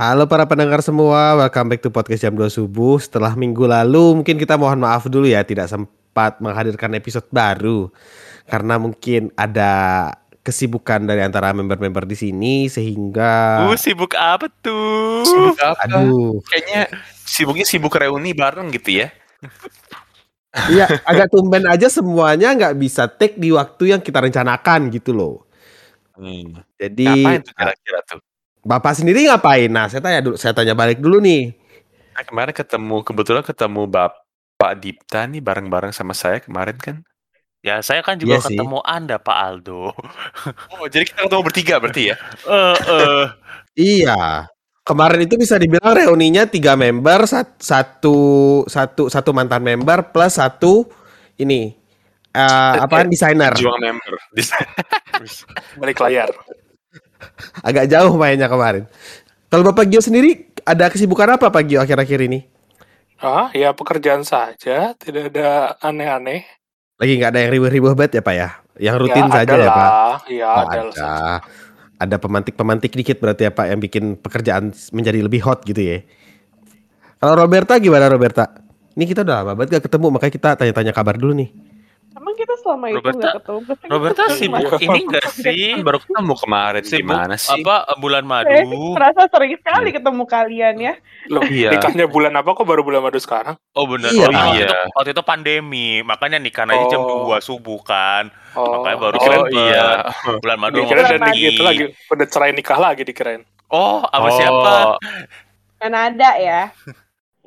Halo para pendengar semua, welcome back to podcast jam 2 subuh. Setelah minggu lalu mungkin kita mohon maaf dulu ya tidak sempat menghadirkan episode baru karena mungkin ada kesibukan dari antara member-member di sini sehingga Uh, sibuk apa tuh? Sibuk apa? aduh Kayaknya sibuknya sibuk reuni bareng gitu ya. iya agak tumben aja semuanya nggak bisa take di waktu yang kita rencanakan gitu loh. Hmm. Jadi Ngapain tuh kira-kira tuh? Bapak sendiri ngapain? Nah, saya tanya dulu, saya tanya balik dulu nih. Nah, kemarin ketemu kebetulan ketemu Bapak Dipta nih bareng-bareng sama saya kemarin kan. Ya saya kan juga Iya sih. ketemu Anda Pak Aldo. Oh, jadi kita ketemu bertiga berarti ya? Eh eh. Iya. Kemarin itu bisa dibilang reuninya tiga member, sat- satu satu satu mantan member plus satu ini eh apaan desainer. Juang member. balik layar. Agak jauh mainnya kemarin. Kalau Bapak Gio sendiri ada kesibukan apa Pak Gio akhir-akhir ini? Ah, ya pekerjaan saja, tidak ada aneh-aneh. Lagi nggak ada yang ribuh-ribuh banget ya Pak ya? Yang rutin ya, saja ya Pak? Ya, Oh, ada. ada. Ada pemantik-pemantik dikit berarti ya Pak yang bikin pekerjaan menjadi lebih hot gitu ya. Kalau Roberta gimana Roberta? Ini kita udah lama banget gak ketemu makanya kita tanya-tanya kabar dulu nih. Emang kita selama itu Roberta- nggak ketemu? Roberta sibuk ini enggak sih? Kan baru ketemu kemarin Sibuk gimana sih? apa bulan Saya sih madu? merasa sering sekali ketemu kalian ya. Loh, Iya. nikahnya bulan apa kok baru bulan madu sekarang? Oh benar. Iya. Oh, iya. Waktu, Iya. itu, waktu itu pandemi, makanya nikah aja jam Oh. 2 subuh kan. Oh, Makanya baru oh, kira iya. bulan madu Dikirain sama udah Bulan nih gitu lagi, udah cerai nikah lagi dikirain. Oh, sama Oh, siapa? Kan ada ya.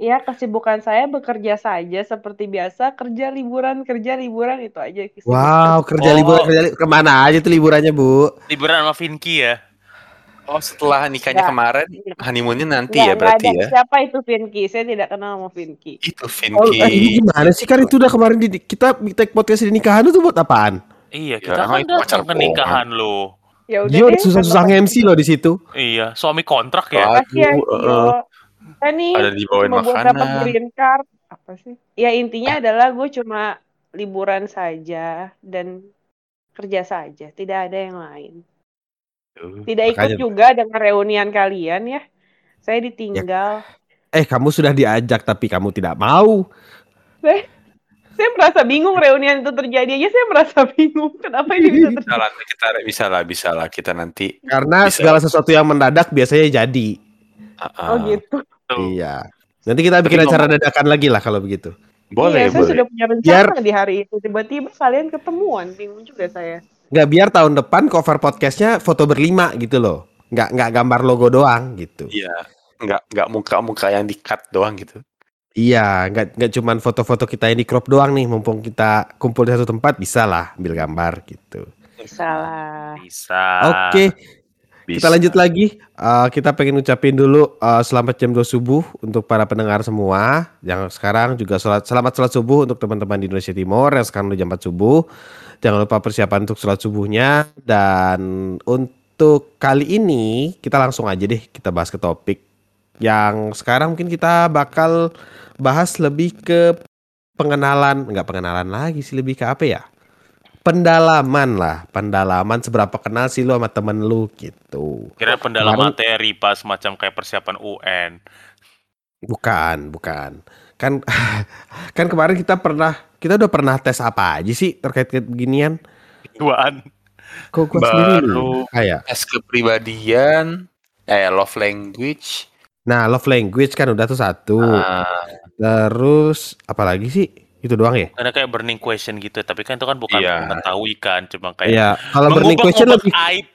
Ya kesibukan saya bekerja saja seperti biasa kerja liburan kerja liburan itu aja kesibukan. Wow, kerja Oh. liburan kerja li- ke mana aja tuh liburannya Bu? Liburan sama Vinky ya. Oh, setelah nikahnya Nggak. kemarin, honeymoonnya nanti ya nggak berarti ada. ya? Siapa itu Vinky? Saya tidak kenal sama Vinky. Itu Oh, Vinky. eh, ini gimana sih kan itu udah kemarin di, kita take podcast di nikahan itu buat apaan? Iya, Ya, kita emang kan itu pacar datang ke nikahan lo. Ya udah Gio susah-susah nge-MC loh di situ. Iya, suami kontrak ya. Wah. Makasih ya Aduh, Gio. Saya nih Ada dibawain cuma buat dapat makanan. green card. Apa sih? Ya intinya adalah gue cuma liburan saja dan kerja saja. Tidak ada yang lain. Tuh. Tidak ikut Makanya- juga dengan reunian kalian ya. Saya ditinggal. Eh, kamu sudah diajak tapi kamu tidak mau. Saya merasa bingung reunian itu terjadi aja. Saya merasa bingung. Kenapa ini bisa Bisa terjadi? lah, kita bisa lah, bisa lah kita nanti. Karena Bisa. segala sesuatu yang mendadak biasanya jadi. Oh gitu. Tuh. Iya. Nanti kita bikin Tapi acara dadakan lagi lah kalau begitu. Boleh, iya, saya boleh. sudah punya rencana Biar- di hari itu. Tiba-tiba kalian ketemuan. Bingung juga saya. Nggak biar tahun depan cover podcastnya foto berlima gitu loh. Nggak nggak gambar logo doang gitu. Iya. Nggak, nggak muka-muka yang di-cut doang gitu. Iya, nggak nggak cuman foto-foto kita yang di crop doang nih. Mumpung kita kumpul di satu tempat bisa lah ambil gambar gitu. Bisa lah. Bisa. Oke, kita Bisa. lanjut lagi. Eh, kita pengen ngucapin dulu eh, selamat jam 2 subuh untuk para pendengar semua. Yang sekarang juga sholat, selamat sholat subuh untuk teman-teman di Indonesia Timur yang sekarang udah jam 4 subuh. Jangan lupa persiapan untuk sholat subuhnya. Dan untuk kali ini kita langsung aja deh kita bahas ke topik. Yang sekarang mungkin kita bakal bahas lebih ke pengenalan. Enggak pengenalan lagi sih, lebih ke apa ya? Pendalaman lah, pendalaman seberapa kenal sih lu sama temen lu gitu. Kira pendalam Kemarin- materi pas macam kayak persiapan UN. Bukan, bukan. Kan kan kemarin kita pernah kita udah pernah tes apa aja sih terkait beginian? Duaan. Kok gua sendiri Baru- kayak. tes kepribadian, eh love language. Nah, love language kan udah tuh satu. Ah, Terus apalagi sih? Itu doang ya? Karena kayak burning question gitu, tapi kan itu kan bukan Iya. mengetahui kan, cuma kayak Iya, kalau burning question lebih aib.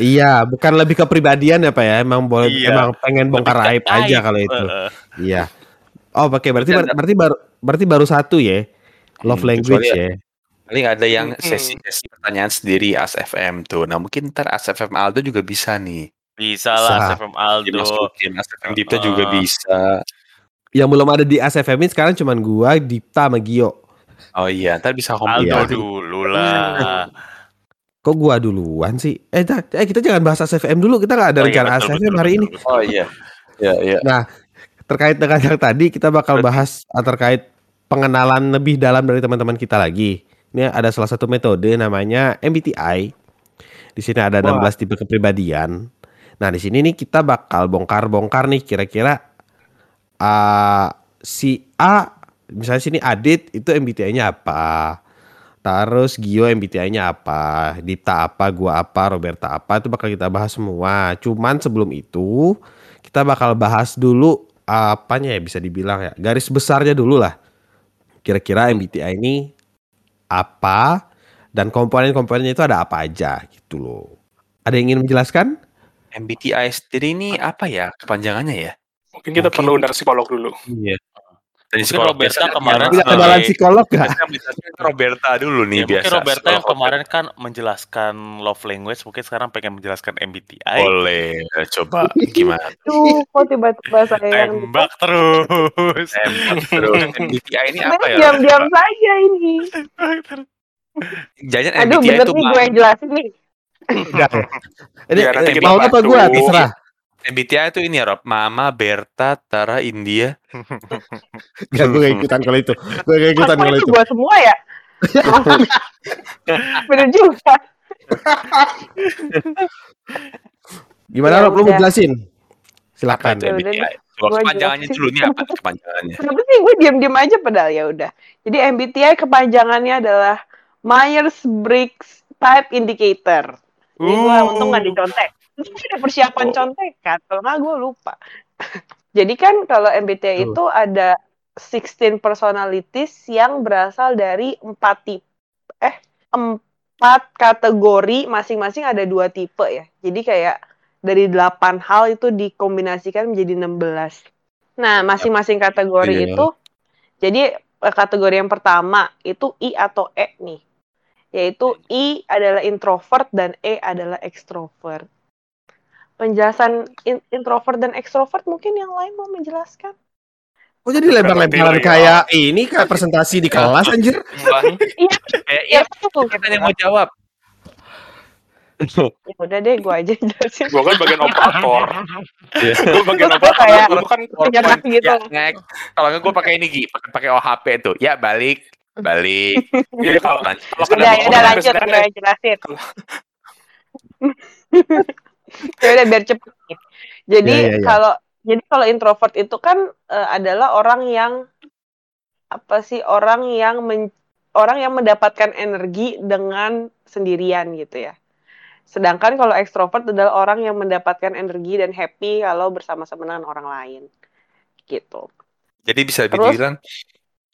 iya, bukan lebih ke pribadian ya, Pak ya. Emang boleh Iya. emang pengen bongkar aib aja kalau itu. heeh. Iya. Oh, oke, berarti Dan- berarti baru berarti baru satu ya. Love Hmm, language ya. paling ada yang Hmm. sesi-sesi pertanyaan sendiri ASFM tuh. Nah mungkin ntar ASFM Aldo juga bisa nih. Bisa lah, Bisa. SFM Aldo. Dimasukin ASFM Dipta juga Heeh. bisa. Yang belum ada di ASFM ini sekarang cuman gua, Dipta sama Gio. Oh iya, ntar bisa Aldo komplit. Iya. dulu lah. Kok gua duluan sih? Eh, eh kita jangan bahas ASFM dulu. Kita nggak ada Oh iya, rencana betul, ASFM betul, hari betul, ini. betul. Oh iya. Ya, iya. Terkait dengan yang tadi kita bakal bahas ah, terkait pengenalan lebih dalam dari teman-teman kita lagi. Ini ada salah satu metode namanya MBTI. Di sini ada Wah. 16 tipe kepribadian. Nah, di sini nih kita bakal bongkar-bongkar nih kira-kira uh, si A misalnya sini Adit itu MBTI-nya apa? Terus Gio MBTI-nya apa? Dipta apa? Gua apa? Roberta apa? Itu bakal kita bahas semua. Cuman sebelum itu kita bakal bahas dulu apanya ya bisa dibilang ya garis besarnya dulu lah. Kira-kira MBTI ini apa dan komponen-komponennya itu ada apa aja gitu loh. Ada yang ingin menjelaskan? MBTI sendiri ini apa ya kepanjangannya ya? Mungkin kita Mungkin- perlu undang psikolog dulu. Iya. Dari Mungkin Roberta kemarin Punya sebagai- psikolog gak? Roberta dulu nih Ya, biasa. mungkin Roberta yang psikolog kemarin kan menjelaskan love language, mungkin sekarang pengen menjelaskan MBTI. Boleh, coba gimana? Tuh, kok tiba-tiba saya yang Tembak terus. Tembak terus MBTI ini apa ya? diam-diam saja ini. Jajan Aduh, MBTI bener itu nih gue yang jelasin nih. Enggak ya? Ini Ya, mau apa gua terserah. MBTI itu ini ya Rob, Mama, Berta, Tara, India. Enggak gue gak ikutan kalau itu. Gue gak ikutan kalau itu gua semua ya? Bener juga. Gimana Ya Rob lu mau jelasin? Silakan. Ya kepanjangannya dulu nih apa kepanjangannya? Kenapa sih gue diam-diam aja padahal ya udah. Jadi MBTI kepanjangannya adalah Myers-Briggs Type Indicator. Ini gue Uh. untung gak dicontek. Itu ada persiapan Oh. contekan. Kalau nggak gue lupa. Jadi kan kalau MBTI itu ada 16 personalities yang berasal dari empat tipe eh empat kategori masing-masing ada dua tipe ya. Jadi kayak dari 8 hal itu dikombinasikan menjadi 16. Nah, masing-masing kategori Iya. itu jadi eh, kategori yang pertama itu I atau E nih. Yaitu I adalah introvert dan E adalah extrovert. Penjelasan in- introvert dan extrovert mungkin yang lain mau menjelaskan? Oh jadi lebar-lebaran Berarti kayak ini kayak presentasi di kelas anjir. Iya, Eh, ya iya, tuh. kita yang mau jawab. Ya udah deh, gue aja jelasin. Gua kan bagian operator. Iya. Gua bagian operator. kayak- Gua kan Penyerah gitu. Ya, ngek. Kalau nggak gue pakai ini Gi, pakai OHP tuh. Ya balik, balik. Iya, kalau kalau Udah, ya udah lanjut, gue jelasin. ya udah biar cepet. Jadi Ya, ya, ya. kalau jadi kalau introvert itu kan eh, adalah orang yang apa sih orang yang men- orang yang mendapatkan energi dengan sendirian gitu ya. Sedangkan kalau ekstrovert adalah orang yang mendapatkan energi dan happy kalau bersama-sama dengan orang lain. Gitu. Jadi bisa Terus? dibilang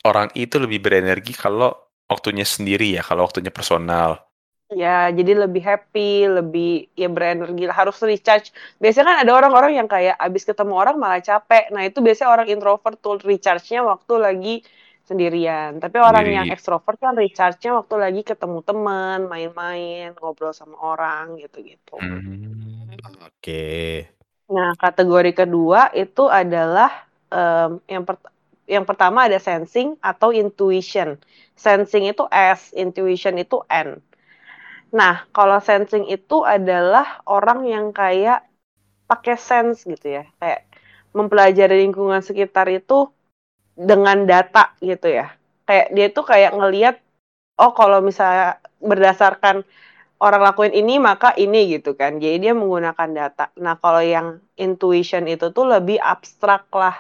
orang itu lebih berenergi kalau waktunya sendiri ya, kalau waktunya personal. Ya, jadi lebih happy, lebih ya berenergi, harus recharge. Biasanya kan ada orang-orang yang kayak abis ketemu orang malah capek. Nah, itu biasanya orang introvert tuh recharge-nya waktu lagi sendirian. Tapi orang Sendiri. yang extrovert kan recharge-nya waktu lagi ketemu teman, main-main, ngobrol sama orang gitu-gitu. Hmm. Oke. Nah, kategori kedua itu adalah em, yang per- yang pertama ada sensing atau intuition. Sensing itu S, intuition itu N. Nah, kalau sensing itu adalah orang yang kayak pakai sense gitu ya, kayak mempelajari lingkungan sekitar itu dengan data gitu ya. Kayak dia tuh kayak ngelihat oh kalau misalnya berdasarkan orang lakuin ini maka ini gitu kan. Jadi dia menggunakan data. Nah, kalau yang intuition itu tuh lebih abstrak lah.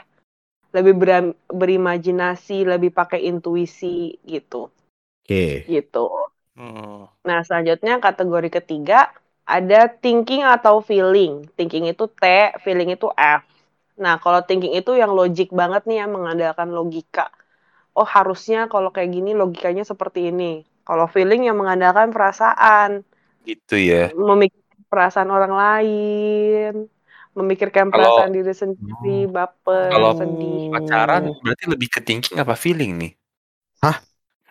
Lebih beram- berimajinasi, lebih pakai intuisi gitu. Oke. Gitu. Hmm. Nah, selanjutnya kategori ketiga ada thinking atau feeling. Thinking itu T, feeling itu F. Nah, kalau thinking itu yang logik banget nih yang mengandalkan logika. Oh, harusnya kalau kayak gini logikanya seperti ini. Kalau feeling yang mengandalkan perasaan, Gitu ya. memikirkan perasaan orang lain, memikirkan Kalau- perasaan diri sendiri, baper, Kalau sedih. Pacaran berarti lebih ke thinking apa feeling nih?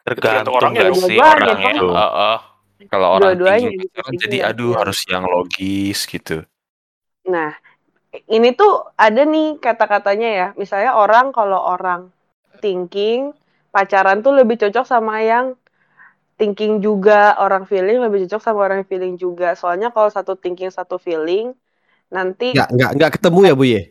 Tergantung orangnya, sih orangnya. Bang. Heeh. Kalau orang Dua-duanya thinking gitu, pacaran thinking jadi aduh harus yang logis gitu. Nah, ini tuh ada nih kata-katanya ya. Misalnya orang kalau orang thinking, pacaran tuh lebih cocok sama yang thinking juga, orang feeling lebih cocok sama orang feeling juga. Soalnya kalau satu thinking, satu feeling, nanti Nggak, nggak, nggak ketemu ya Bu ya?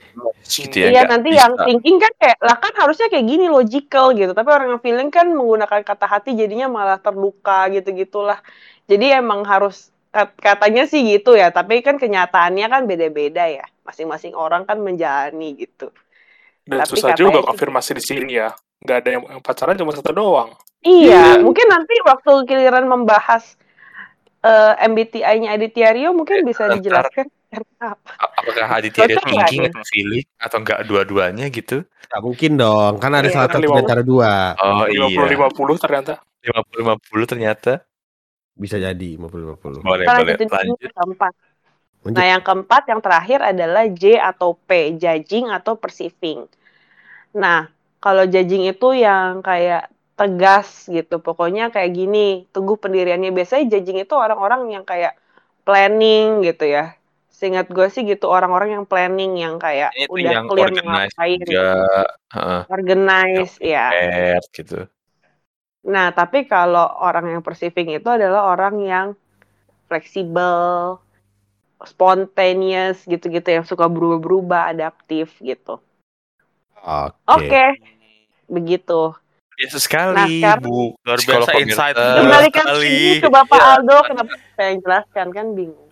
Gitu ya. Iya nanti bisa. yang thinking kan kayak lah kan harusnya kayak gini logical gitu tapi orang yang feeling kan menggunakan kata hati jadinya malah terluka gitu gitulah jadi emang harus kat- katanya sih gitu ya, tapi kan kenyataannya kan beda-beda ya. Masing-masing orang kan menjalani gitu. Dan Tapi susah juga konfirmasi di sini ya. Nggak ada yang, yang pacaran cuma satu doang. Iya, mungkin nanti waktu giliran membahas eh, MBTI-nya Aditya Rio mungkin bisa dijelaskan apa. Apakah Aditya Cocok nggak thinking nih? atau feeling atau enggak dua-duanya gitu? Nggak mungkin dong, kan ada Iya. salah satu antara dua. Oh iya. 50-50 ternyata. 50-50 ternyata. Bisa jadi 50-50. Boleh, Kita boleh. Lanjut. keempat. Lanjut. Nah, yang keempat, yang terakhir adalah J atau P, judging atau perceiving. Nah, kalau judging itu yang kayak tegas gitu, pokoknya kayak gini, teguh pendiriannya. Biasanya judging itu orang-orang yang kayak planning gitu ya. Seingat gue sih gitu, orang-orang yang planning, yang kayak Ini udah yang clear ngapain, juga. Heeh. organize, ya. Fair gitu. Nah, tapi kalau orang yang perceiving itu adalah orang yang fleksibel, spontaneous gitu-gitu yang suka berubah-berubah, adaptif gitu. Oke. Oke, begitu. Biasa sekali, Nah, sekarang- Bu. Luar biasa insight. Kembalikan sekali. ke Bapak Aldo, kenapa saya yang jelaskan kan bingung.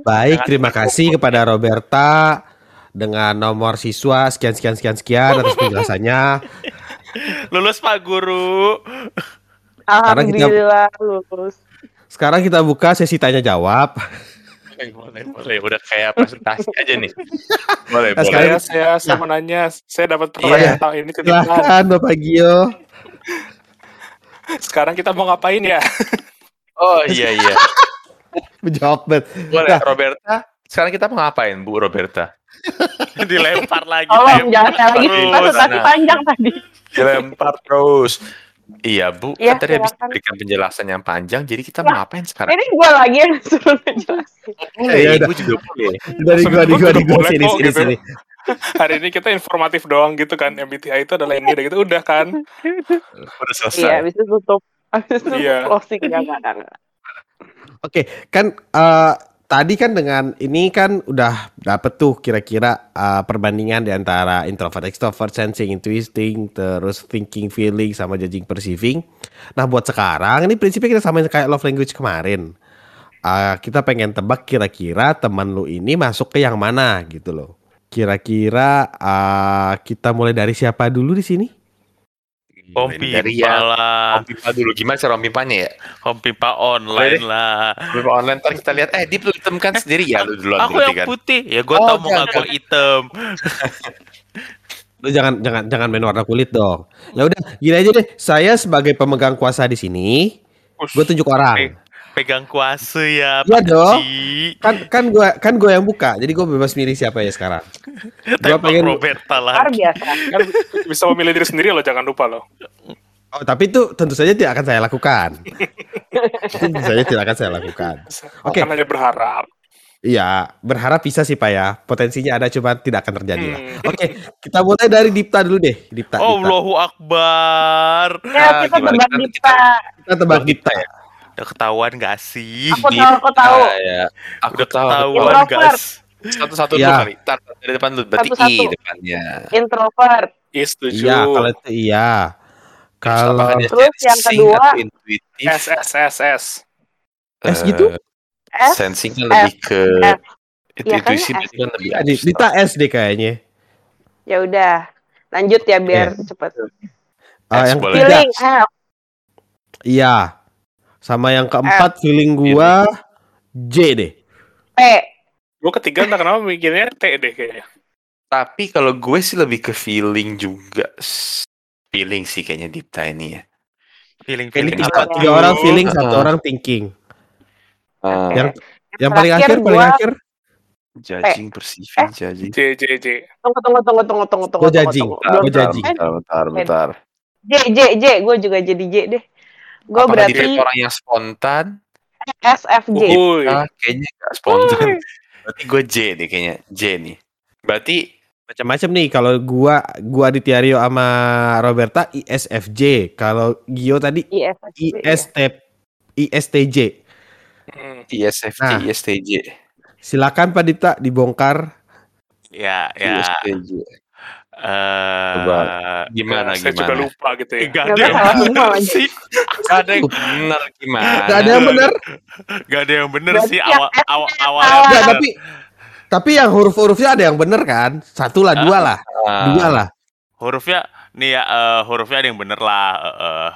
Baik, terima kasih kepada Roberta dengan nomor siswa sekian sekian sekian sekian atas penjelasannya. Lulus Pak Guru. Karena kita- Alhamdulillah lulus. Sekarang kita buka sesi tanya jawab. Boleh, boleh, boleh. Udah kayak presentasi aja nih. Boleh, Nah, boleh. sekarang- Saya, saya, saya mau nanya, saya dapat pertanyaan tahun ini titipan. Silahkan Bapak Gio. Sekarang kita mau ngapain ya? Oh iya iya. Menjawab bet. Boleh, Nah. Roberta. Sekarang kita mau ngapain, Bu Roberta? Dilempar lagi. Tem. jangan saya lagi Terus, nah. panjang tadi. Dilempar terus. Iya, Bu. Iya, kan tadi habis memberikan penjelasan yang panjang, jadi kita Ya, mau ngapain sekarang? Ini gue lagi yang suruh ngejelasin. Boleh, Ya udah. Ibu juga boleh. Dari di gua, di gua, Boleh sini, kok, sini, gitu. sini. Hari ini kita informatif doang gitu kan. MBTI itu adalah ini, udah gitu. Udah kan? Udah Iya, selesai. habis itu tutup. Habis itu Iya. closing. Enggak, enggak, Oke, kan eh, tadi kan dengan ini kan udah dapet tuh kira-kira eh, perbandingan di antara introvert, extrovert, sensing, intuiting, terus thinking, feeling, sama judging, perceiving. Nah buat sekarang ini prinsipnya kita samain kayak love language kemarin. Eh, kita pengen tebak kira-kira teman lu ini masuk ke yang mana gitu loh. Kira-kira eh, kita mulai dari siapa dulu di sini? Om Dari Pipa yang lah. Om Pipa dulu. Gimana cara Om Pipanya ya? Om Pipa online lah. Om Pipa online ntar kita lihat. Eh, Dip lu hitam kan sendiri ya lu duluan Aku yang kan. putih. Ya gue Oh, tau mau ngaku hitam. Lu jangan jangan jangan main warna kulit dong. Ya udah, gini aja deh. Saya sebagai pemegang kuasa di sini, gue tunjuk orang. Pe- Pegang kuasa ya. Iya Pak dong. Kan kan gue kan gue yang buka. Jadi gue bebas milih siapa ya sekarang. Gue pengen Roberta lagi. biasa. Kan bisa memilih diri sendiri loh, jangan lupa loh. Oh, tapi itu tentu saja tidak akan saya lakukan. tentu saja tidak akan saya lakukan. Oke. Hanya berharap. Iya, berharap bisa sih Pak ya. Potensinya ada cuma tidak akan terjadi lah. Hmm. Oke, kita mulai dari Dipta dulu deh. Dipta. Dipta. Allahu Akbar. Ya, kita gimana? tebak Kita- Dipta. Kita tebak Dipta ya. Udah ketahuan gak sih? Aku tahu, aku tahu. Ah, ya. Aku Udah tahu. ketahuan guys. Satu-satu Iya. dulu kali. Tar, dari depan dulu. Berarti Satu-satu. I depannya. Introvert. Iya, setuju. Iya, kalau itu iya. Kalau Terus yang kedua, atau intuitif? S, S, S, S. S gitu? Eh, S. Sensing kan lebih ke S. itu Iya, intuisi kan lebih Di- abstrak. Dita S deh kayaknya. Ya udah. Lanjut ya biar cepet. Ah, S yang Feeling F. iya. Sama yang keempat feeling gua J deh. P. Gue ketiga entah kenapa mikirnya T deh kayaknya. Tapi kalau gue sih lebih ke feeling juga. Feeling sih kayaknya Dipta ini ya. Feeling Ini feeling tiga, apa tiga orang feeling, satu Heeh. orang thinking. Ah, Yang yang paling akhir, paling gua- akhir, judging, perceiving, judging. J, J, J. Tunggu, tunggu, tunggu, tunggu, tunggu, tunggu. Gua judging. gua judging. Bentar, bentar, bentar. J, J, J. Gue juga jadi J deh. Gue berarti orang yang spontan? S, F, J. Uhuy. Ah, kayaknya gak spontan. Berarti gue J deh kayaknya. J nih. Berarti macam-macam nih. Kalau gua gua Aditya Rio sama Roberta ISFJ. Kalau Gio tadi I, S, F, J. IST ISTJ. Hmm. ISFJ, Nah. ISTJ. Silakan Pak Dipta dibongkar. Ya, ya. ISTJ. Coba. Eh, Gimana saya juga gimana? lupa gitu ya. Gak ada yang lagi. sih. Gak ada yang benar gimana? Gak ada yang benar. Gak ada yang bener Berarti sih awal awal. Nggak, bener. tapi tapi yang huruf-hurufnya ada yang benar kan? Satu lah, dua lah, Ah, dua lah. hurufnya nih ya eh, hurufnya ada yang bener lah. eh, eh.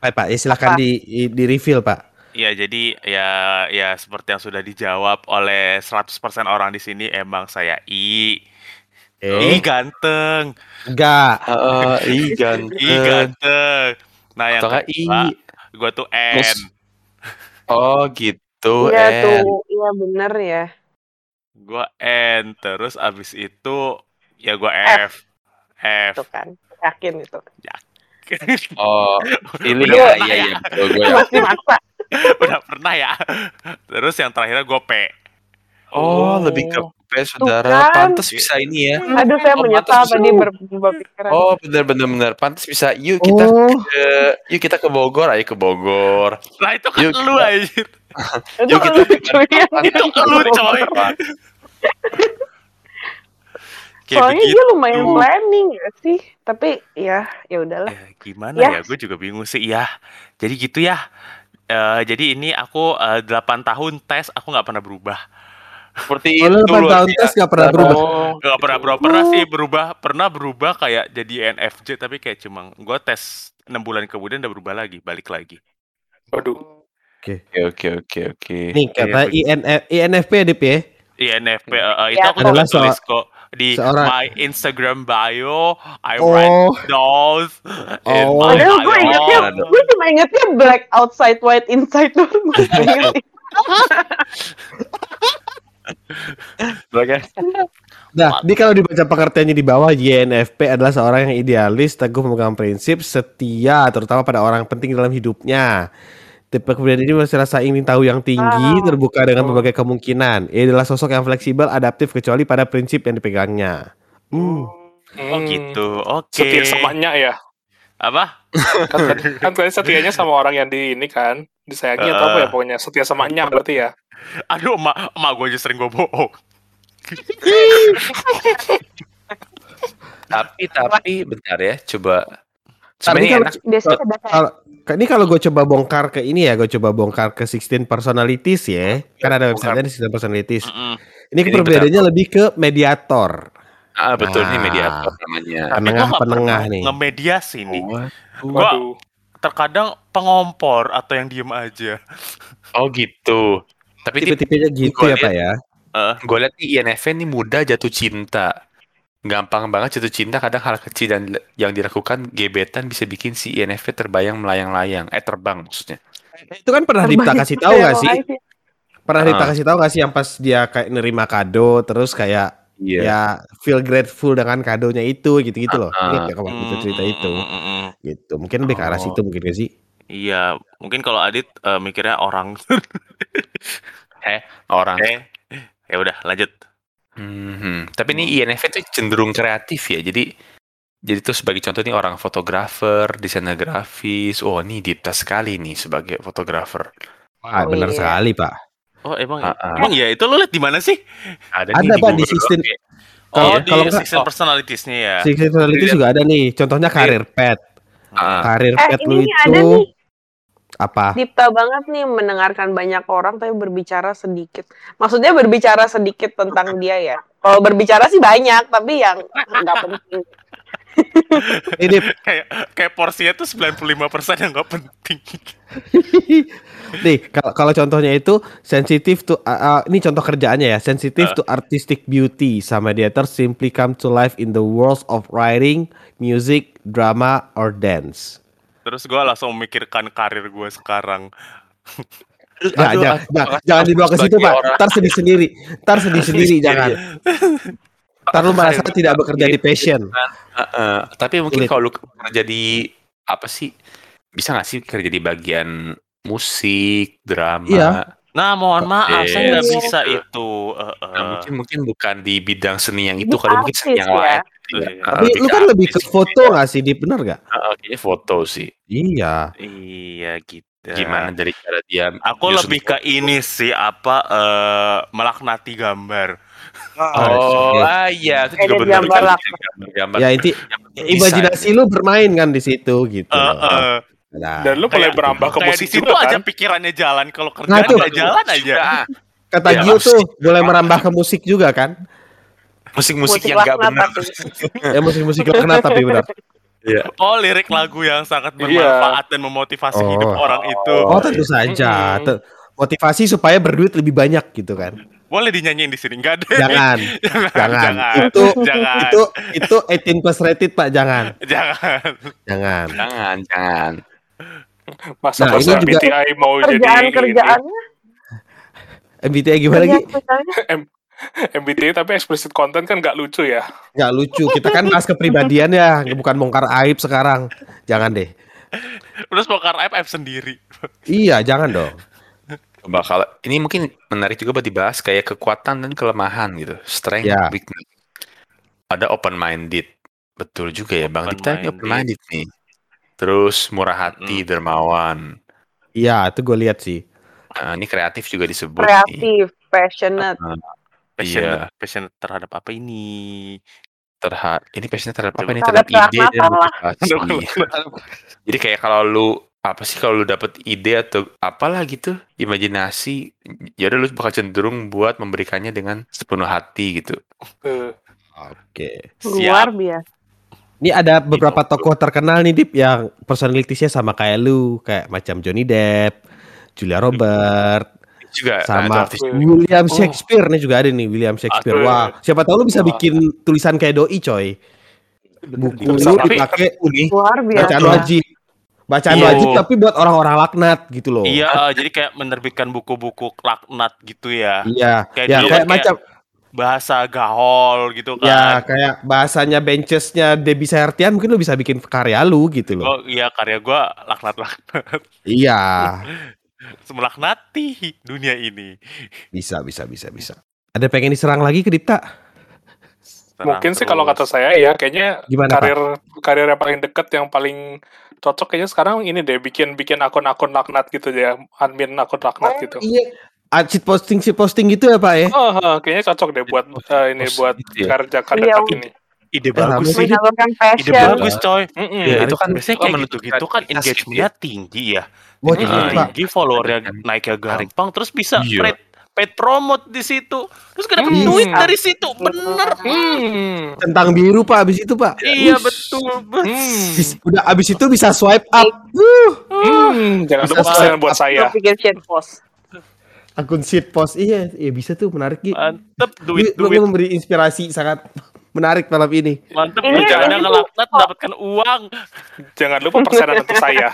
Pak, Pak, ya silakan di di reveal, Pak. Ya jadi ya ya seperti yang sudah dijawab oleh 100% orang di sini emang saya I. Eh, I ganteng. enggak. Heeh, ih ganteng. I ganteng. Nah yang Atau nggak kedua, i? gue tuh N. Oh gitu. Iya N. tuh, iya bener ya. Gue N. Terus abis itu ya gue F. F. Tuh kan, yakin itu. Oh, ini ya, iya ya? iya. Masih maksa. Udah pernah ya. Terus yang terakhir gue P. Oh, lebih ke P saudara. kan. Pantes bisa ini ya. Aduh, saya Oh, menyesal pantas tadi berubah pikiran. Oh, bener bener. Pantes bisa. Yuk kita Oh, ke, yuk kita ke Bogor, ayo ke Bogor. Lah itu kan Yuk, lu kita- anjir. itu yuk kita ya. Itu lu coy. Kayak Soalnya begitu. dia lumayan planning ya sih. Tapi ya, ya udahlah. Ya, gimana Ya. ya? Gue juga bingung sih. Ya, jadi gitu ya. Eh, jadi ini aku eh, 8 tahun tes, aku nggak pernah berubah. Seperti oh, itu 8 luar tahun biasa. tes gak pernah berubah. Oh, Gak pernah berubah, pernah sih berubah, pernah berubah kayak jadi NFJ tapi kayak cuma gue tes 6 bulan kemudian udah berubah lagi, balik lagi. Waduh. Oke oke oke oke. Nih kata INF, INFP ya, Dip ya. INFP eh, eh, itu Ya. aku Adalah juga tulis kok di seorang- my Instagram bio. I Oh. write those in Oh. my Padahal gue ingetnya, gue cuma ingetnya black outside, white inside doang. Oke. Nah, ini kalau dibaca pengertiannya di bawah, YNFP adalah seorang yang idealis, teguh memegang prinsip, setia, terutama pada orang penting dalam hidupnya. Tipe kepribadian ini masih rasa ingin tahu yang tinggi, Ah. terbuka dengan berbagai kemungkinan. Ia adalah sosok yang fleksibel, adaptif, kecuali pada prinsip yang dipegangnya. Hmm. Oh gitu, oke. Setia samanya ya. Apa? Kan kan tadi setianya sama orang yang di ini kan. Disayangi atau apa ya pokoknya. Setia samanya berarti ya. Aduh, emak, emak gue aja sering gue bohong. Tapi tapi bentar ya, coba. Tapi Sebenarnya kalau- enak. Kayak Kalau ini kalau gue coba bongkar ke ini ya, gue coba bongkar ke 16 personalities ya. Kan ada websitenya di 16 personalities. Mm-mm. Ini Ini perbedaannya lebih ke mediator. Ah betul ini Nah. mediator namanya. Penengah- penengah nih. Ngemediasi nih. Oh, Gua terkadang pengompor atau yang diem aja. oh gitu. Tapi Tipe-tipenya gitu gua ya Pak ya. gue lihat nih INFP ini mudah jatuh cinta. Gampang banget jatuh cinta kadang hal kecil dan yang dilakukan gebetan bisa bikin si INFP terbayang melayang-layang. Eh terbang maksudnya. Itu kan pernah Dipta kasih tahu gak sih? Pernah Dipta Ah. kasih tahu gak sih yang pas dia kayak nerima kado terus kayak Iya. ya feel grateful dengan kadonya itu gitu-gitu loh. Ingat gak kalau itu cerita itu? Gitu. Mungkin lebih ke arah Oh. situ mungkin gak sih? Iya, mungkin kalau Adit eh, mikirnya orang. Orang. Eh, ya udah lanjut. Mhm. Tapi ini INFP itu cenderung kreatif ya. Jadi jadi tuh sebagai contoh nih orang fotografer, desainer grafis. Oh, ini Dipta sekali nih sebagai fotografer. Wah, Oh, benar iya. sekali Pak. Oh emang, Ah, ah. emang ya itu lo liat di mana sih? Ada, Ada, nih Pak, di Google Sistem- ya. Oh Kalau- di kalau nggak- oh. Personalitiesnya ya. 16 personalities Lihat. juga ada nih. Contohnya karir pet. Ah, Karir Eh, pet lu ini itu ada nih. Apa? Dipta banget nih mendengarkan banyak orang tapi berbicara sedikit. Maksudnya berbicara sedikit tentang dia ya. Kalau berbicara sih banyak, tapi yang nggak penting. Ini kayak kayak porsinya tuh 95% yang gak penting. Nih, kalau kalau contohnya itu sensitif to uh, uh, ini contoh kerjaannya ya, sensitive Uh. to artistic beauty sama mediator simply come to life in the worlds of writing, music, drama or dance. Terus gue langsung memikirkan karir gue sekarang. Nah, aduh, jangan, aduh, jangan, aduh, jangan dibawa ke situ, Pak. orang- Ntar sedih sendiri. Ntar sedih sendiri, Iya, jangan. iya. Ntar lu merasa tidak bekerja di passion. Heeh, tapi mungkin kalau lu kerja di apa sih? Bisa gak sih kerja di bagian musik, drama? Iya. Nah mohon maaf, Oke. saya nggak Iya. bisa itu. Eh, eh. Nah, mungkin mungkin bukan di bidang seni yang itu kali mungkin seni yang ya. Iya. Iya, Tapi lu kan lebih ke foto gak sih? Bener gak? Heeh, kayaknya foto sih. Iya. Iya gitu. Gimana dari cara dia Aku lebih ke foto. ini sih apa eh melaknati gambar. Oh, oke. ah iya, itu juga benar. gambar kan, laknat. Gambar-gambar. Ya inti imajinasi lu bermain kan di situ gitu. Loh. eh. Nah, Dan lu mulai berambah ke di musik situ juga aja kan? pikirannya jalan kalau Nah, kerjaan nggak jalan aja. Kata Ya, Gio tuh boleh merambah ke musik juga kan? Musik-musik Musik yang nggak laknat benar. Ya musik-musik kena tapi benar. Iya. Oh lirik lagu yang sangat Iya. bermanfaat dan memotivasi Oh. hidup orang itu. Oh tentu saja. Mm-mm. Te- Motivasi supaya berduit lebih banyak gitu kan? Boleh dinyanyiin di sini nggak deh? Jangan, jangan, jangan. Itu jangan, itu itu 18 plus rated pak, jangan, jangan. jangan. Jangan, jangan. Masa Nah, ini juga- MBTI mau jadi ini, Kerjaan-kerjaannya MBTI gimana lagi? MBTI tapi explicit content kan nggak lucu ya. Nggak lucu. Kita kan bahas kepribadian ya, bukan bongkar aib sekarang. Jangan deh. Terus bongkar aib aib sendiri. Iya, jangan dong. Coba kalau ini mungkin menarik juga buat dibahas kayak kekuatan dan kelemahan gitu, strength, Ya. weakness. Ada open minded, betul juga ya Bang Dipta ini open minded nih. Terus murah hati, dermawan. Iya, itu gue lihat sih. Nah, ini kreatif juga disebut. nih. Kreatif, passionate. Passionate, Iya. passionate terhadap apa ini? Terhadap ini passionnya terhadap apa nih? Terhadap Terhadap ide dan motivasi. Jadi kayak kalau lu apa sih kalau lu dapet ide atau apalah gitu, imajinasi, ya udah lu bakal cenderung buat memberikannya dengan sepenuh hati gitu. Eh, Oke. Luar biasa. Ini ada beberapa tokoh terkenal nih Dip yang personalitiesnya sama kayak lu, kayak macam Johnny Depp, Julia Robert, Juga sama nah, itu artis William Oh. Shakespeare nih juga ada nih William Shakespeare. Aduh. Wah, siapa tahu lu bisa bikin tulisan kayak doi coy. Buku lu dipakai biasa. bacaan wajib. Bacaan Iya. wajib tapi buat orang-orang laknat gitu loh. Iya, jadi kayak menerbitkan buku-buku laknat gitu ya. Iya, Kayak ya kayak kayak macam Bahasa gahol gitu ya kan. kayak bahasanya benchesnya Debbie Sertian mungkin lu bisa bikin karya lu gitu loh. Oh iya karya gua laknat-laknat. Iya, Semelaknati dunia ini. bisa bisa bisa bisa. Ada pengen diserang lagi ke Dipta? Serang Mungkin sih terus. kalau kata saya ya kayaknya Gimana, Pak? karir karir yang paling deket yang paling cocok kayaknya sekarang ini deh bikin bikin akun-akun laknat gitu ya admin akun laknat gitu. Iya. Ah, cheat posting cheat posting gitu ya Pak ya? Oh, oh, kayaknya cocok deh buat eh, ini Oh, buat gitu ya. karir Iya, dekat udah. ini. Ide Eh, bagus sih. sih. Ide bagus coy. Mm-mm. Ya, itu kan Biasanya suka kayak menentukan gitu-gitu kan kreativitas engagementnya tinggi ya. Wah, Iya, tinggi, Tinggi, Pak. tinggi followernya naiknya garing pang terus bisa Iya. paid, paid promote di situ. Terus gak dapet Hmm. duit dari situ. Bener. Hmm. Tentang biru Pak abis itu Pak. Iya Ush. betul. Hmm. Bis- Udah abis itu bisa swipe up. Uh, Hmm. Jangan lupa swipe pesanan buat up. saya. Akun shit post iya, iya bisa tuh menarik Gi. Mantep Lu, duit lu duit. memberi inspirasi sangat menarik malam ini. Mantep Ini- ini ngelaknat mendapatkan uang. Jangan lupa persenan untuk saya.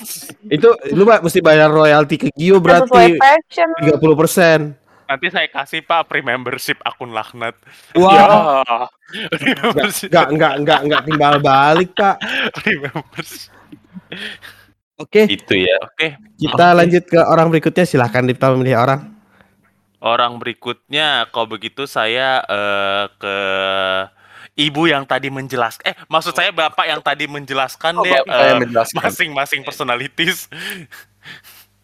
Itu lu Pak mesti bayar royalti ke Gio berarti passion. 30%. Nanti saya kasih pak free membership akun laknat. Wah, Ya. Free membership. enggak enggak enggak enggak timbal balik, Pak. Free membership. Oke, Itu ya. Oke. kita lanjut ke orang berikutnya. Silahkan Dipta memilih orang. Orang berikutnya, kalau begitu saya eh, ke ibu yang tadi menjelaskan. Eh, maksud saya bapak yang tadi menjelaskan Oh, deh eh, menjelaskan. masing-masing personalities.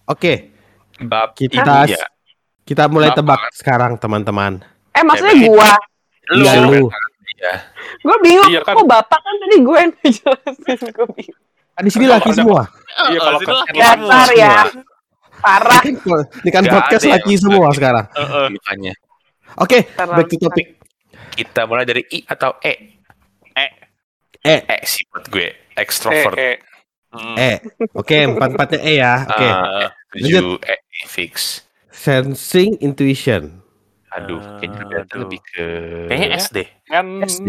Oke, Bab kita Iya. kita mulai Bapak. tebak sekarang, teman-teman. Eh maksudnya Bebek. gua. Lu, Iya, lu. Iya. Gua bingung. Iya kan? Kok bapak kan tadi gue yang ngejelasin. Gua bingung. Kan di sini Kalau laki semua. Iya, kalau situ lah kan- kita Dasar semua. ya. Parah. Ini kan, ini kan podcast ada yang laki semua sekarang. Eh, eh. Makanya Oke, Terang. back to topic. kita mulai dari I atau E. Eh, Eh, E sih buat gue. Extrovert. eh. mm. eh. Oke, empat-empatnya E ya. Oke. Ah, tujuh E fix. Sensing intuition. Aduh, kayaknya Roberta Aduh. lebih ke Kayaknya S deh. N. SD.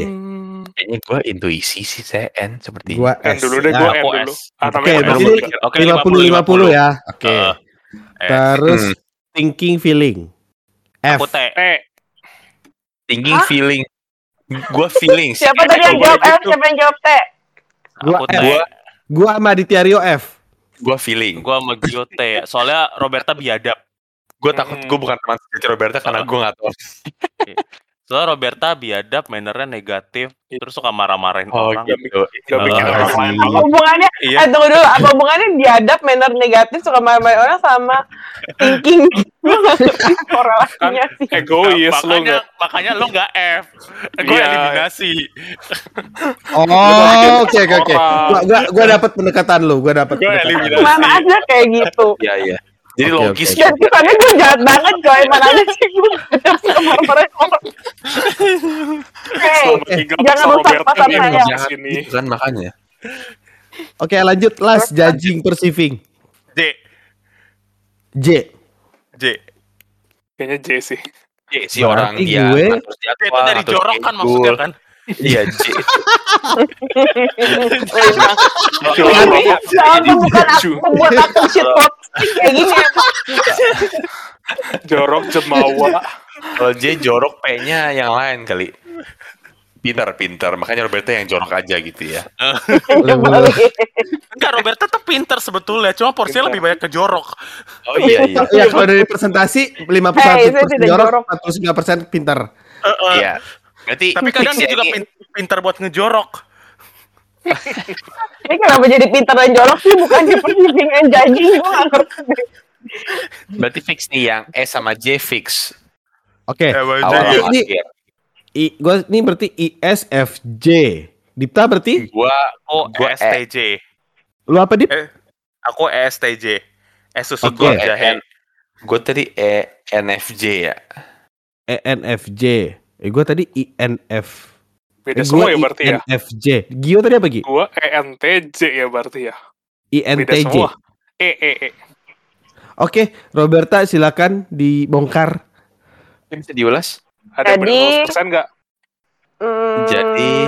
kayaknya gue intuisi sih saya N seperti Gua N S. dulu deh, Ya. gua N dulu. S. Ah, Oke, berarti N. ini Oke, 50-50 ya. Oke. S. Terus Hmm. thinking feeling. F. Aku T. T. thinking Hah? feeling. Gue feeling. Siapa tadi yang Gua jawab F? gitu. Siapa yang jawab T? Gua. F. Gua- Gua sama Aditya Rio F. Gue feeling. Gua sama Gio T. Soalnya Roberta biadab. Gue takut Hmm. gue bukan teman sejati Roberta karena gue gak tahu. Soalnya Roberta biadab, mannernya negatif, terus suka marah-marahin Oh orang. gitu. Gak orang sih. lain Apa hubungannya? Iya. Eh tunggu dulu, apa hubungannya diadap manner negatif suka marah orang sama thinking? Gue korelasinya sih. Egois lu makanya, nggak. makanya lo nggak F. Gue Iya. eliminasi. Oh, oke oke oke. orang. Gua gua gua dapat pendekatan lu, gua dapat Gue pendekatan. eliminasi. Mana ada kayak gitu. Iya iya. Jadi Oke, logis. oke. Dan kesannya gue jahat banget coy. Mana ada sih gue orang. Hey, jangan rusak pasar saya. gitu kan makanya. Oke, lanjut last judging perceiving. J. J. J. Kayaknya J sih. J si Berarti orang dia gue- J itu dari jorok kan maksudnya kan? Iya J. Jangan bukan aku membuat aku shit posting kayak gini emang. Jorok jemawa. Kalau J jorok P-nya yang lain kali. Pintar. Makanya Roberta yang jorok aja gitu ya. Enggak, Roberta tuh pinter sebetulnya, cuma porsinya lebih banyak ke jorok. Oh iya iya. Ya kalau dari presentasi 51% Hey, tidak jorok. jorok, 49% pintar. Iya. Berarti Tapi kadang dia ya, juga pinter buat ngejorok. Ini kenapa jadi pintar dan jorok sih bukannya perceiving and judging gue gak ngerti. Berarti fix nih yang E sama J fix. Oke. Eh, Bang, Awal Ini-. I, gua ini berarti ISFJ. Dipta berarti Gua Aku Gua E. ESTJ. lu apa Dip? Eh, aku ESTJ. Eh susu Oke. gua jahe. gue tadi E NFJ ya. E ENFJ. Eh gua tadi INF. Beda Eh, semua gua ya berarti ya. INFJ. Gio tadi apa Gi? Gua ENTJ ya berarti ya. Beda INTJ. semua. E E E. Oke, Roberta silakan dibongkar. Ini bisa diulas? Ada Jadi- 100% nggak? Hmm, Jadi-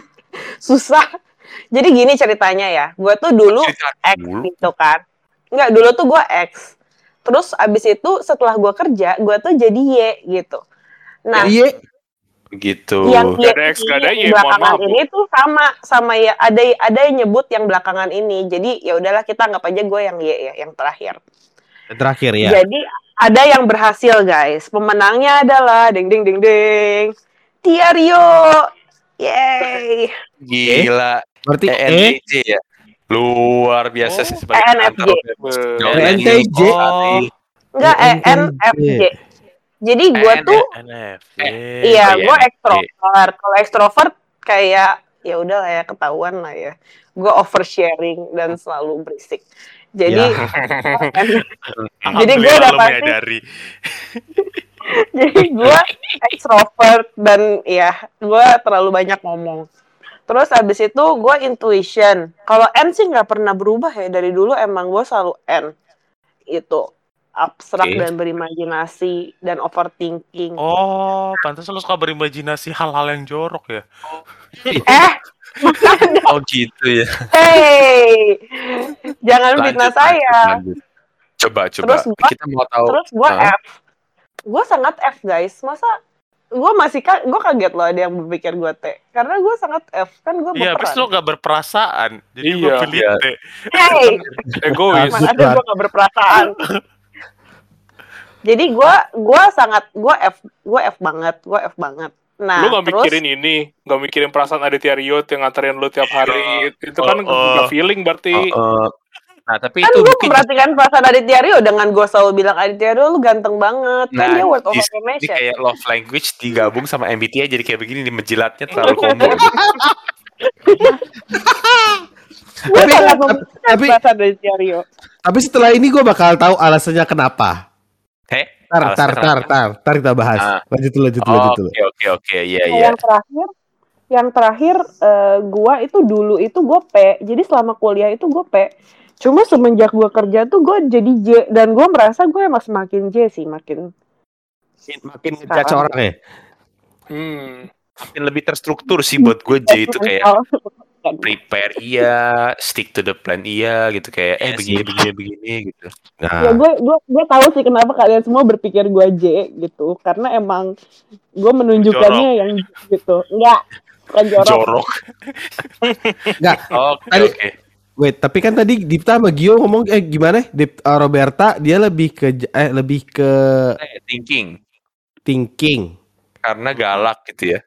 susah. Jadi gini ceritanya ya. Gue tuh dulu X gitu kan. Enggak, dulu tuh gue X. Terus abis itu setelah gue kerja, gue tuh jadi Y gitu. Nah, Iya. Gitu. yang Gak ada X, gak ada ini Y, mohon maaf, ini tuh sama sama ya ada ada yang nyebut yang belakangan ini. Jadi ya udahlah kita anggap aja gue yang Y ya, yang terakhir. Terakhir ya. Jadi ada yang berhasil guys. Pemenangnya adalah ding ding ding ding. Tiario. Yay. Gila. Berarti E ENTJ ya. Luar biasa Oh, sih sebagai ENFJ. ENTJ. Enggak ENFJ. Jadi gue tuh NFJ. iya, gue ekstrovert. Kalau ekstrovert kayak ya udah lah ya ketahuan lah ya. Gue oversharing dan selalu berisik. Jadi. Jadi gue pasti menyadari. jadi gue ekstrovert dan ya gue terlalu banyak ngomong. Terus abis itu gue intuition. Kalau N sih nggak pernah berubah ya dari dulu emang gue selalu N. Itu abstrak Oke. dan berimajinasi dan overthinking. Oh, pantas lo suka berimajinasi hal-hal yang jorok ya. Eh, Oh gitu ya. hey, jangan Lanjut, fitnah lanjut, saya. lanjut. Coba coba. Terus gua- Kita mau tahu. Terus gue Hah? F. Gue sangat F guys. Masa gue masih ka gue kaget loh ada yang berpikir gue T. Karena gue sangat F kan gue Iya, berperan. lo gak berperasaan. Jadi gue Iya. pilih Iya. T. Hey, Egois. Ada gue gak berperasaan. Jadi gue gue sangat gue F gue F banget gue F banget. Nah lu gak terus mikirin ini, gak mikirin perasaan Aditya Riot yang nganterin lu tiap hari. Itu kan Oh, oh. gak feeling berarti. Oh, oh. Nah tapi kan itu gue mungkin memperhatikan perasaan Aditya Rio dengan gue selalu bilang Aditya Rio lu ganteng banget kan Nah, dia word of Ini affirmation. kayak love language digabung sama MBTI jadi kayak begini di menjilatnya terlalu combo. Gue Tapi- tapi- tapi- Rio. Tapi setelah ini gue bakal tahu alasannya kenapa. Heh? Tar, tar, tar, tar, tar kita bahas. Ah. Lanjut dulu, lanjut dulu, Oh, lanjut Oke dulu. oke oke iya Nah, iya. Yang terakhir, yang terakhir eh, gua itu dulu itu gue P. Jadi selama kuliah itu gue P. Cuma semenjak gue kerja tuh gue jadi J dan gue merasa gue emang semakin J sih makin. Makin ngejudge orang ya. Hmm. Makin lebih terstruktur sih buat gue J itu kayak prepare iya, stick to the plan iya gitu kayak eh begini begini begini gitu. ya Nah, gue gue gue tahu sih kenapa kalian semua berpikir gue J gitu karena emang gue menunjukkannya yang gitu enggak bukan jorok, Jorok. enggak. Oke Tadi- oke. Wait, tapi kan tadi Dipta sama Gio ngomong eh gimana? Dip, eh, Roberta dia lebih ke eh lebih ke Eh, Thinking. thinking. karena galak gitu ya.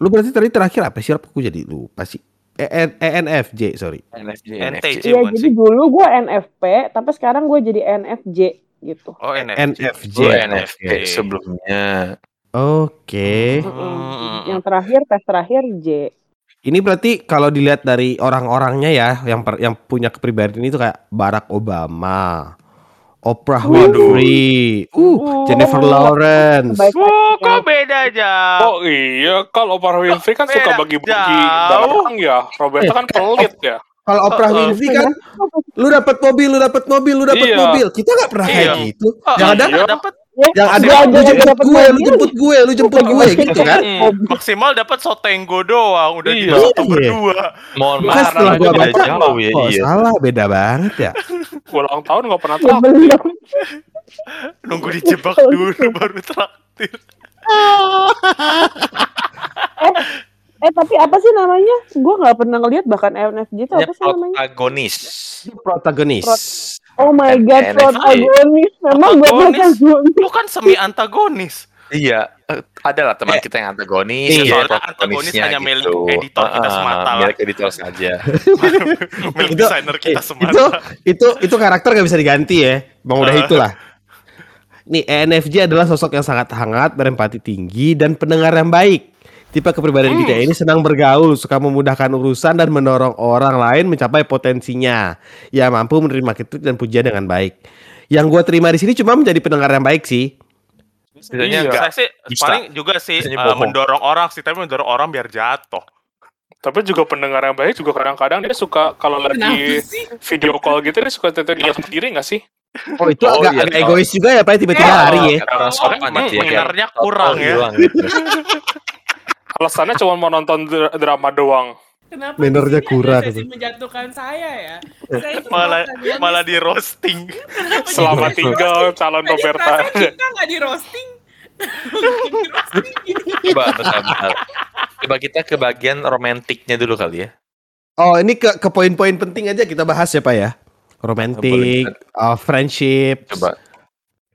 Lu berarti tadi terakhir apa sih? Aku jadi lupa sih. E EN ENFJ, sorry. NFJ, NTJ Iya, jadi dulu gue NFP, tapi sekarang gue jadi NFJ gitu. Oh, NFJ. NFJ. Oh, sebelumnya. Oke. Yang terakhir tes terakhir J. Ini berarti kalau dilihat dari orang-orangnya ya, yang per- yang punya kepribadian itu kayak Barack Obama, Oprah Winfrey, uh, Jennifer Lawrence. Baik. Oh, kok beda jauh? Oh iya, kalau Oprah Winfrey kan suka bagi-bagi barang ya. Roberta kan pelit ya. Kalau Oprah Oh, oh. Winfrey kan, lu dapat mobil, lu dapat mobil, lu dapat Iya. mobil. Kita nggak pernah kayak Iya. gitu. Oh, yang ada, iya. dapat yang ada, lu aja jemput gue, lu jemput gue, lu jemput gue, gitu kan? Hmm. maksimal dapat sotenggo doang, udah Iya. di satu Iya. berdua. Mohon maaf, setelah gua beda baca, jauh ya. Oh iya. salah, beda banget ya. Ulang tahun nggak pernah Ya, tahu. belum. Nunggu dijebak dulu baru traktir. Eh tapi apa sih namanya? Gue nggak pernah ngeliat bahkan NFJ itu apa sih namanya? protagonis. Protagonis. Oh my god, protagonis. Memang gue Protagonis. protagonis. Lu kan semi antagonis. Iya, eh, ada lah teman Eh, kita yang antagonis, iya. Soalnya antagonis hanya milik gitu. editor kita Ah, semata lah. Milik editor saja. Milik Itu- desainer kita Eh, semata. itu itu itu karakter gak bisa diganti ya bang udah Ah. itulah nih ENFJ adalah sosok yang sangat hangat berempati tinggi dan pendengar yang baik tipe kepribadian kita ini senang bergaul suka memudahkan urusan dan mendorong orang lain mencapai potensinya ya mampu menerima kritik dan pujian dengan baik yang gua terima di sini cuma menjadi pendengar yang baik sih Biasanya Iya. enggak. Saya sih Bisa. paling juga sih Biasanya bohong. mendorong orang sih, tapi mendorong orang biar jatuh. Tapi juga pendengar yang baik juga kadang-kadang dia suka kalau lagi Kenapa sih? video call gitu dia suka dia sendiri nggak sih? oh itu Oh, agak, iya, agak iya. egois juga ya pak tiba-tiba Iya. lari ya Emang gitu ya. pendengarnya kayak kurang totol ya. Alasannya cuma mau nonton dra- drama doang. Kenapa Mannernya kurang ada sesi gitu. menjatuhkan saya ya? Saya itu Malah malah di roasting. Di tinggal calon Roberta. kita nggak di roasting. Coba, bentar, bentar. Coba kita ke bagian romantiknya dulu kali ya. Oh ini ke ke poin-poin penting aja kita bahas ya pak ya. Romantik, uh, friendship. Coba.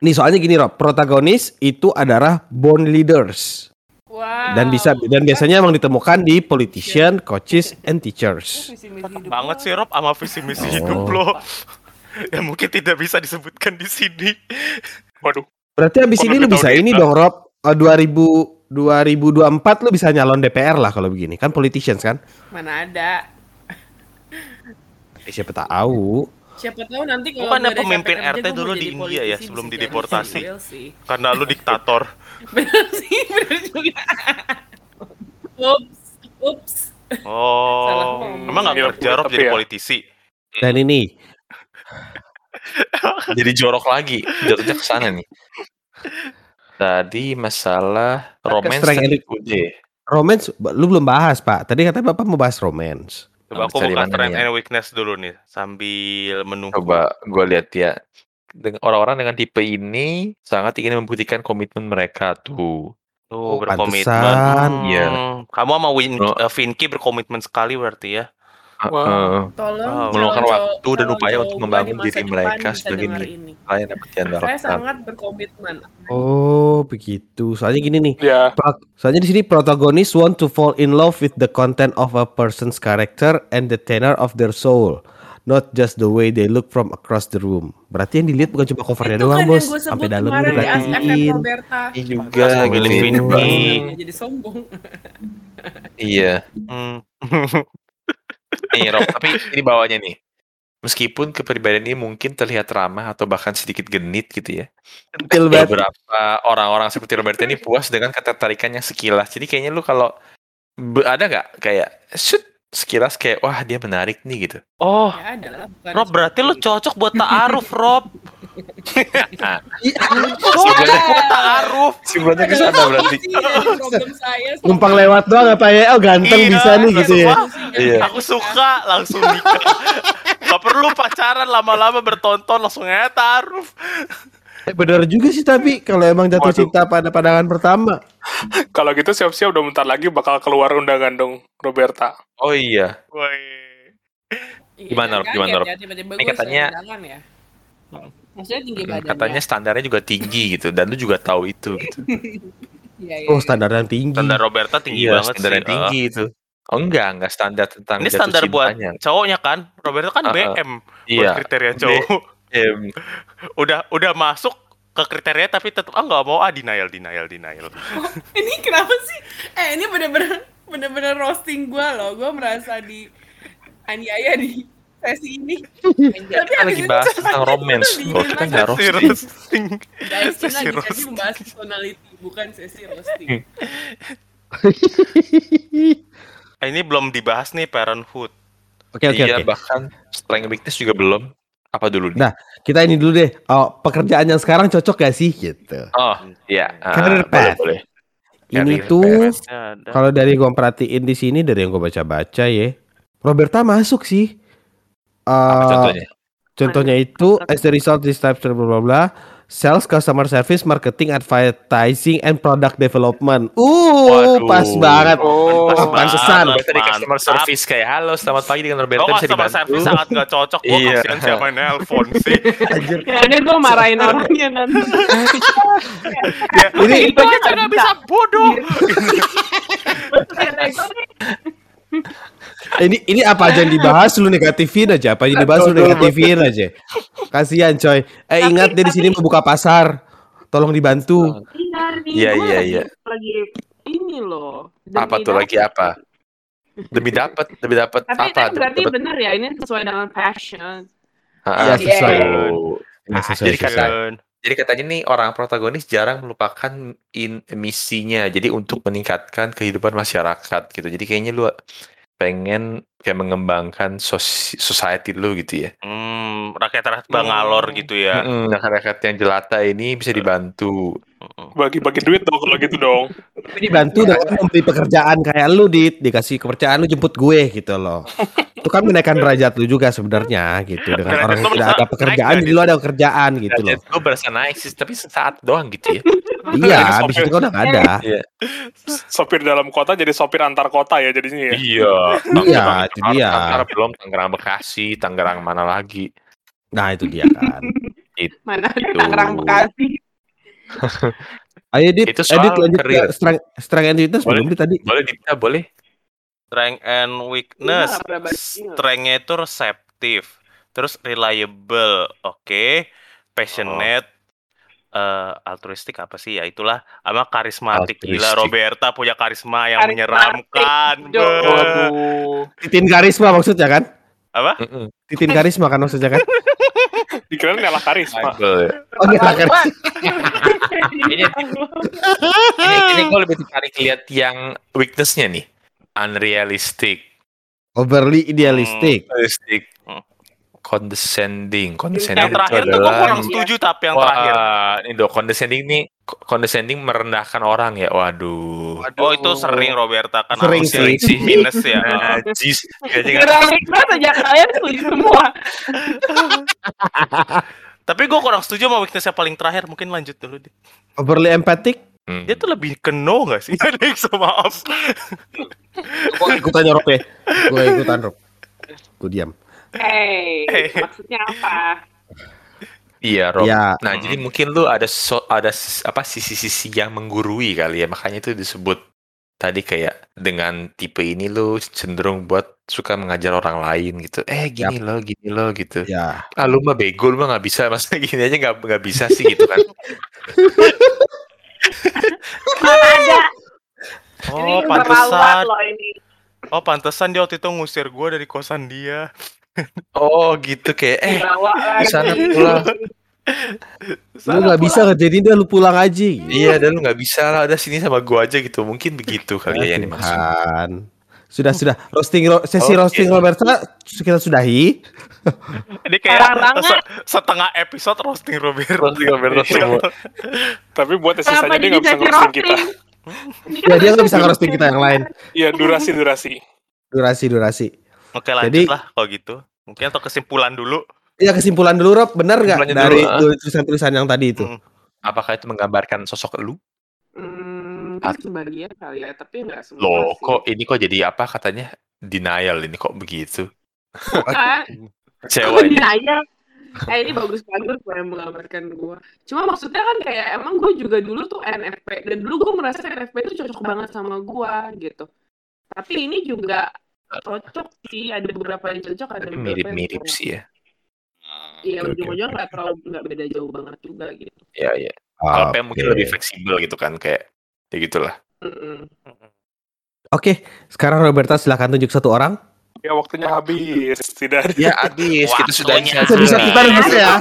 Nih soalnya gini Rob, protagonis itu adalah born leaders Wow. dan bisa dan biasanya emang ditemukan di politician, coaches, and teachers. banget sih Rob sama visi misi Oh. hidup lo. Ya mungkin tidak bisa disebutkan di sini. Waduh. Berarti abis Kok ini lu bisa ini kita? dong Rob, uh, 2000 2024 lu bisa nyalon DPR lah kalau begini kan politicians kan. Mana ada. Eh, siapa tahu. Siapa tahu nanti kalau ada pemimpin RT dulu di India ya, sebelum dideportasi. jadi sih. Karena lu diktator. Bener sih, bener juga. Ups, ups. Oh, ngomong. emang nggak Iya, Rob tapi jadi ya. politisi? Dan ini Jadi jorok lagi. Jatuhnya ke sana nih. Tadi masalah romance strength tadi romance lu belum bahas Pak. Tadi katanya Bapak mau bahas romance. Coba aku buka nih ya? and weakness dulu nih sambil menunggu. Coba gue lihat ya. Dengan orang-orang dengan tipe ini sangat ingin membuktikan komitmen mereka tuh. Tuh Oh, berkomitmen. pantesan. Hmm, Iya. Kamu sama Win, Oh. eh, Vinky berkomitmen sekali berarti ya. Heeh. Tolong Wow. Meluangkan waktu dan upaya untuk membangun diri mereka sebagai dapat Saya sangat berkomitmen. Oh, begitu. Soalnya gini nih. Ya, Pro- Soalnya di sini protagonis want to fall in love with the content of a person's character and the tenor of their soul, not just the way they look from across the room. Berarti yang dilihat bukan cuma covernya Itu doang, kan Bos. Sampai dalam diperhatiin. Roberta. Ini juga gitu. Vinky. Jadi sombong. Iya. Hmm. Nih Rob, tapi ini bawahnya nih. Meskipun kepribadian ini mungkin terlihat ramah atau bahkan sedikit genit gitu ya. Centil banget. Beberapa orang-orang seperti Roberta ini puas dengan ketertarikan yang sekilas. Jadi kayaknya lu kalau ada nggak kayak shoot sekilas kayak wah dia menarik nih gitu. Oh, Ya ada lah. bukan Rob berarti lu cocok buat ta'aruf, Rob. Cocok buat ta'aruf. sebenarnya ke sana berarti. Numpang lewat doang apa ya? Oh, ganteng Iya, bisa nih gitu ya. Iya. Aku suka langsung nikah. Gak perlu pacaran lama-lama bertonton langsung aja ta'aruf. Eh, bener juga sih tapi kalau emang jatuh Waduh. cinta pada pandangan pertama. kalau gitu siap-siap udah bentar lagi bakal keluar undangan dong Roberta. Oh iya. Woi. Iya, Gimana, Rob? kaget Gimana, Rob? ya, Ini katanya- ya. Maksudnya tinggi badannya. Katanya standarnya juga tinggi gitu dan lu juga tahu itu gitu. Iya, iya, Oh, standar yang tinggi. Standar Roberta tinggi Iya, banget standar sih. yang tinggi itu. Oh enggak, enggak standar tentang Ini jatuh standar buat cintanya. cowoknya kan? Roberta kan Uh-uh. BM buat Iya. kriteria cowok. Em, udah udah masuk ke kriteria tapi tetap ah nggak mau ah denial denial denial. ini kenapa sih? Eh ini bener-bener bener-bener roasting gue loh. Gue merasa di aniaya di sesi ini. Tapi kita lagi bahas tentang romance. kita nggak Sesi roasting. roasting. Guys, kita lagi membahas personality, bukan sesi roasting. Eh, ini belum dibahas nih parenthood. Oke oke iya, oke. bahkan strength weakness juga belum. Apa dulu nih? Nah, kita ini dulu deh. Oh, pekerjaan yang sekarang cocok gak sih gitu. Oh, iya. Ah, Career boleh, path. boleh. Ini Career tuh kalau dari gua perhatiin di sini dari yang gua baca-baca ya. Roberta masuk sih. Apa Eh, contohnya? Contohnya itu as the result this type bla bla bla sales, customer service, marketing, advertising, and product development. Uh, Waduh. pas banget. Oh, Pas pantesan. di customer service kayak halo selamat pagi dengan Roberta Oh, bisa customer dibantu. service sangat gak cocok. Gue Iya. kasihan siapa yang nelpon sih. Ya, ini gue marahin orangnya nanti. Ya, Ini- itu aja gak bisa bodoh. Ini ini apa aja yang dibahas lu negatifin aja, apa yang dibahas lu negatifin aja. Kasihan coy. Eh ingat deh di sini mau buka pasar. Tolong dibantu. Iya, Iya, iya, lagi- ini loh. Apa tuh lagi apa? Demi dapat, demi dapat Tapi apa? itu berarti Dapat- benar ya, ini sesuai dengan passion. Ah, Iya, sesuai. Nah, Ah, sesuai, jadi kata jadi katanya nih orang protagonis jarang melupakan in misinya. Jadi untuk meningkatkan kehidupan masyarakat gitu. Jadi kayaknya lu pengen kayak mengembangkan society lu gitu ya. hmm, rakyat-rakyat Bangalore gitu ya. Mm-mm, Rakyat yang jelata ini bisa dibantu. Bagi-bagi duit dong kalau gitu dong. Tapi dibantu dengan memberi pekerjaan kayak lu dit, dikasih kepercayaan lu jemput gue gitu loh. Itu kan menaikkan derajat lu juga sebenarnya gitu dengan orang yang tidak ada pekerjaan naik jadi lu ada kerjaan gitu loh. Gue berasa naik sih, tapi sesaat doang gitu ya. Iya, habis itu kan udah nggak ada. Sopir dalam kota jadi sopir antar kota ya jadinya ya. iya. Iya, itu dia. Tangerang belum Tangerang Bekasi, Tangerang mana lagi? Nah, itu dia kan. Mana ada Itu. Tangerang Bekasi. Ayo dit, Itu edit soal lanjut ke strength, strength and weakness Boleh. belum dit tadi. Boleh dipita, boleh. Strength and weakness. Bandingnya. Strength-nya itu receptive. Terus reliable, oke. Passionate, eh altruistik apa sih ya itulah sama karismatik gila Altruistik. Roberta punya karisma yang Karismatik. menyeramkan. Waduh. Titin karisma maksudnya kan? apa Mm-mm. Titin karisma kan maksudnya kan? Dikira nyala karisma. Bible. Oh, enggak kan. Ini, ini, ini gue lebih tertarik lihat yang weakness-nya nih. Unrealistic. Overly idealistic. Realistic. Hmm. Condescending. Condescending yang itu terakhir tuh gue adalah... kurang setuju tapi yang terakhir Wah, ini dong condescending nih condescending merendahkan orang ya. Waduh. oh itu sering Roberta kan Sering sih. minus ya Najis. Gerang banget aja kalian setuju semua. tapi gue kurang setuju sama weakness yang paling terakhir mungkin lanjut dulu deh Overly empathic. Hmm. dia tuh lebih ke no gak sih Next, maaf Gue ikutan Rob ya. Gue ikutan Rob. Gue diam. Hey, Hey. maksudnya apa? Iya, Rob. Ya. Nah, jadi mungkin lu ada so- ada apa sisi-sisi yang menggurui kali ya. Makanya itu disebut tadi kayak dengan tipe ini lu cenderung buat suka mengajar orang lain gitu. Eh, gini loh, gini loh gitu. Ya. Ah, lu mah bego, lu mah nggak bisa. Masa gini aja nggak nggak bisa sih gitu kan. Mana ada? oh ini pantesan loh ini. oh pantesan dia waktu itu ngusir gue dari kosan dia Oh, gitu kayak eh di sana pulang. Lu nggak bisa ngerjain dia lu pulang aja. gitu. Iya, dan lu nggak bisa lah, ada sini sama gua aja gitu. Mungkin begitu kali ya yang dimaksud. Sudah sudah roasting ro- sesi Oke. roasting Roberta kita sudahi. ini kayak se- setengah episode roasting Roberta Roasting Roberta semua. Tapi buat Kenapa sisanya dia jadi nggak bisa sesi ngerosting kita. roasting? Ya dia nggak bisa ngerosting kita yang lain. Iya durasi durasi. Durasi durasi. oke lanjut Jadi- lah kalau gitu mungkin atau kesimpulan dulu Ya kesimpulan dulu Rob, benar nggak dari ah. tulisan-tulisan yang tadi itu? Hmm. Apakah itu menggambarkan sosok lu? Hmm, At- sebagian kali ya, tapi nggak semua Loh, sih. kok ini kok jadi apa katanya? Denial ini kok begitu? Ah, ini. denial. eh ini bagus bagus gue yang menggambarkan gue cuma maksudnya kan kayak emang gue juga dulu tuh NFP dan dulu gue merasa NFP itu cocok banget sama gue gitu tapi ini juga cocok sih ada beberapa yang cocok ada mirip-mirip sih ya. Iya Oke, oke, ujung-ujung nggak terlalu nggak beda jauh banget juga gitu Ya ya. Kalau PM mungkin lebih fleksibel gitu kan kayak ya gitulah. Mm-mm. Oke, sekarang Roberta silahkan tunjuk satu orang. Ya waktunya habis, tidak. Ya habis kita sudah bisa kita habis. ya.